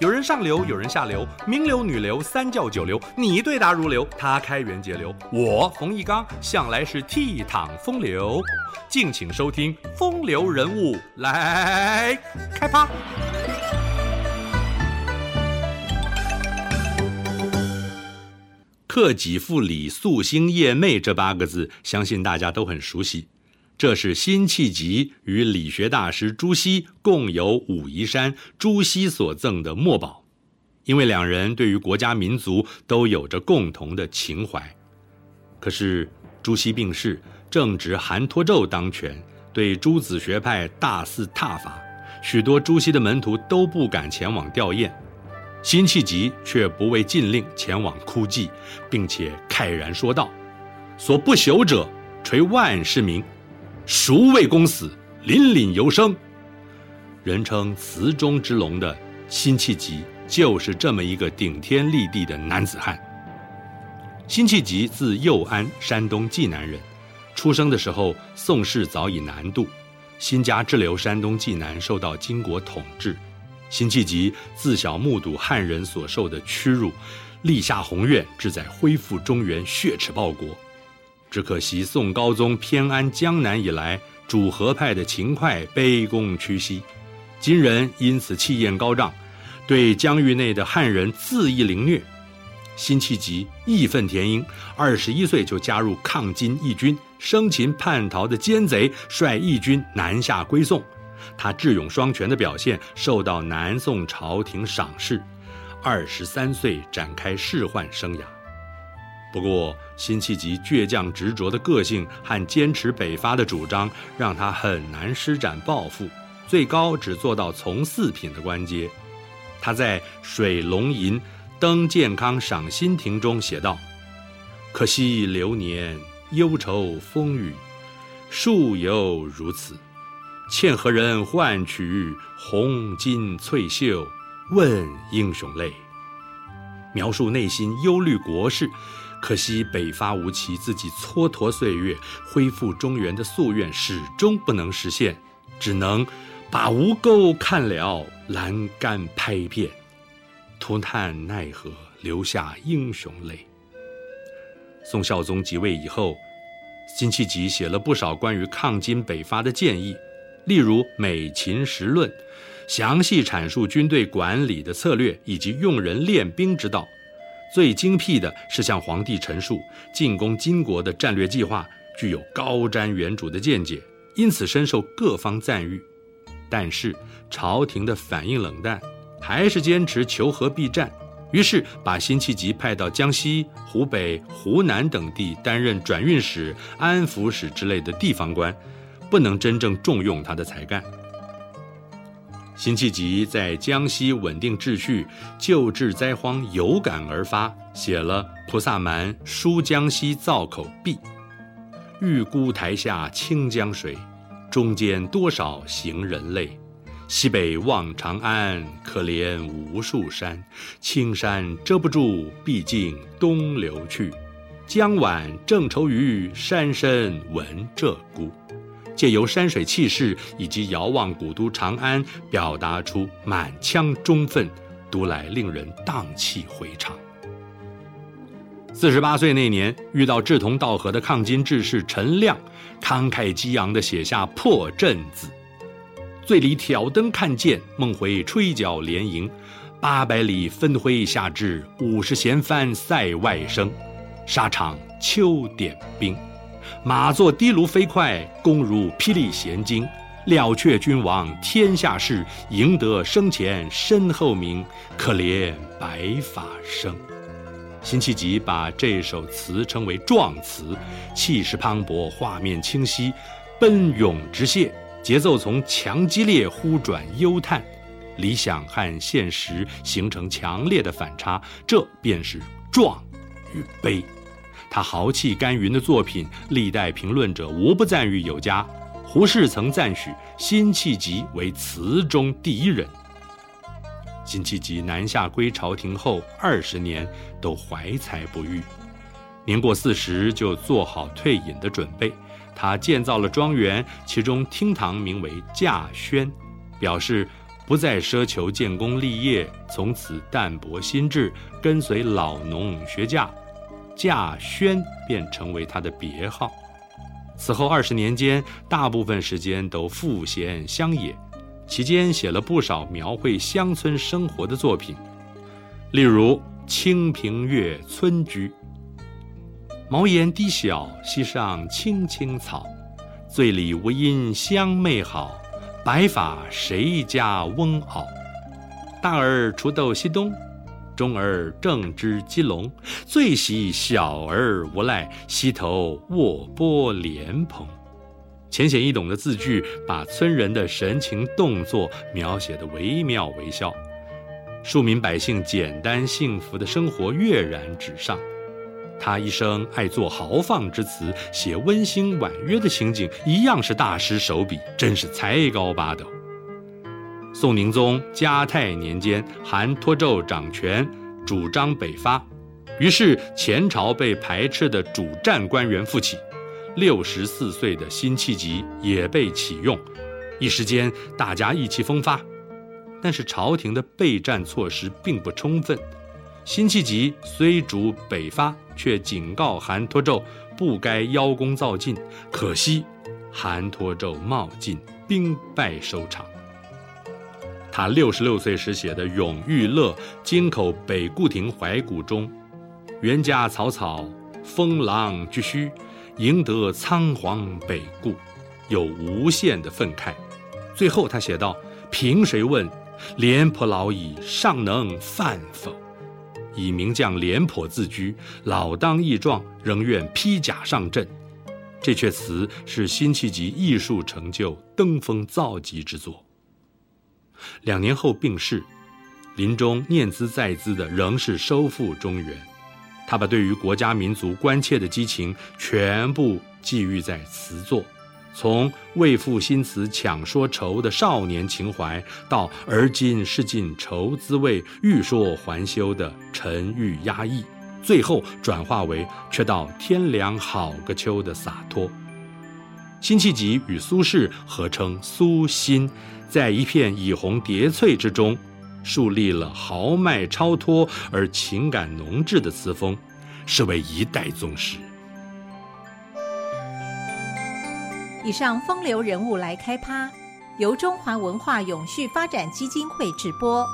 有人上流，有人下流，名流、女流、三教九流，你对答如流，他开源节流，我冯一刚向来是倜傥风流。敬请收听《风流人物》来开趴。克己复礼，夙兴夜寐这八个字，相信大家都很熟悉。这是辛弃疾与理学大师朱熹共游武夷山，朱熹所赠的墨宝。因为两人对于国家民族都有着共同的情怀。可是朱熹病逝，正值韩托胄当权，对朱子学派大肆挞伐，许多朱熹的门徒都不敢前往吊唁。辛弃疾却不畏禁令前往哭祭，并且慨然说道：“所不朽者，垂万世名。”孰谓公死，凛凛犹生。人称词中之龙的辛弃疾，就是这么一个顶天立地的男子汉。辛弃疾字幼安，山东济南人。出生的时候，宋室早已南渡，辛家滞留山东济南，受到金国统治。辛弃疾自小目睹汉人所受的屈辱，立下宏愿，志在恢复中原，血耻报国。只可惜宋高宗偏安江南以来，主和派的秦桧卑躬屈膝，金人因此气焰高涨，对疆域内的汉人恣意凌虐。辛弃疾义愤填膺，二十一岁就加入抗金义军，生擒叛逃的奸贼，率义军南下归宋。他智勇双全的表现受到南宋朝廷赏识，二十三岁展开仕宦生涯。不过，辛弃疾倔强执着的个性和坚持北伐的主张，让他很难施展抱负，最高只做到从四品的官阶。他在《水龙吟·登建康赏心亭》中写道：“可惜流年忧愁风雨，树犹如此。欠何人换取红巾翠袖，问英雄泪。”描述内心忧虑国事。可惜北伐无期，自己蹉跎岁月，恢复中原的夙愿始终不能实现，只能把吴钩看了，栏杆拍遍，徒叹奈何，流下英雄泪。宋孝宗即位以后，辛弃疾写了不少关于抗金北伐的建议，例如《美秦时论》，详细阐述军队管理的策略以及用人练兵之道。最精辟的是向皇帝陈述进攻金国的战略计划，具有高瞻远瞩的见解，因此深受各方赞誉。但是朝廷的反应冷淡，还是坚持求和避战，于是把辛弃疾派到江西、湖北、湖南等地担任转运使、安抚使之类的地方官，不能真正重用他的才干。辛弃疾在江西稳定秩序、救治灾荒有感而发，写了《菩萨蛮·书江西造口壁》：“欲孤台下清江水，中间多少行人泪。西北望长安，可怜无数山。青山遮不住，毕竟东流去。江晚正愁余，山深闻鹧鸪。”借由山水气势以及遥望古都长安，表达出满腔忠愤，读来令人荡气回肠。四十八岁那年，遇到志同道合的抗金志士陈亮，慷慨激昂地写下《破阵子》：“醉里挑灯看剑，梦回吹角连营。八百里分麾下炙，五十弦翻塞外声。沙场秋点兵。”马作的卢飞快，弓如霹雳弦惊。了却君王天下事，赢得生前身后名。可怜白发生。辛弃疾把这首词称为壮词，气势磅礴，画面清晰，奔涌直泻，节奏从强激烈忽转悠叹，理想和现实形成强烈的反差，这便是壮与悲。他豪气干云的作品，历代评论者无不赞誉有加。胡适曾赞许辛弃疾为词中第一人。辛弃疾南下归朝廷后二十年都怀才不遇，年过四十就做好退隐的准备。他建造了庄园，其中厅堂名为稼轩，表示不再奢求建功立业，从此淡泊心志，跟随老农学驾，驾轩便成为他的别号。此后二十年间，大部分时间都赋闲乡野，期间写了不少描绘乡村生活的作品，例如《清平乐·村居》：“茅檐低小溪上青青草，醉里吴音乡媚好，白发谁家翁媪？大儿锄豆溪东。”中儿正织鸡笼，最喜小儿无赖，溪头卧剥莲蓬。浅显易懂的字句，把村人的神情动作描写得惟妙惟肖，庶民百姓简单幸福的生活跃然纸上。他一生爱作豪放之词，写温馨婉约的情景，一样是大师手笔，真是才高八斗。宋宁宗嘉泰年间，韩托胄掌权，主张北伐，于是前朝被排斥的主战官员复起，六十四岁的辛弃疾也被启用，一时间大家意气风发。但是朝廷的备战措施并不充分，辛弃疾虽主北伐，却警告韩托胄不该邀功造进，可惜韩托胄冒进，兵败收场。他六十六岁时写的《咏玉乐》，京口北固亭怀古中，原家草草，封狼居胥，赢得仓皇北顾，有无限的愤慨。最后他写道：“凭谁问，廉颇老矣，尚能饭否？以名将廉颇自居，老当益壮，仍愿披甲上阵。”这阙词是辛弃疾艺术成就登峰造极之作。两年后病逝，临终念兹在兹的仍是收复中原。他把对于国家民族关切的激情全部寄寓在词作，从为赋新词强说愁的少年情怀，到而今识尽愁滋味，欲说还休的沉郁压抑，最后转化为却道天凉好个秋的洒脱。辛弃疾与苏轼合称苏辛，在一片以红叠翠之中，树立了豪迈超脱而情感浓挚的词风，是为一代宗师。以上风流人物来开趴，由中华文化永续发展基金会直播。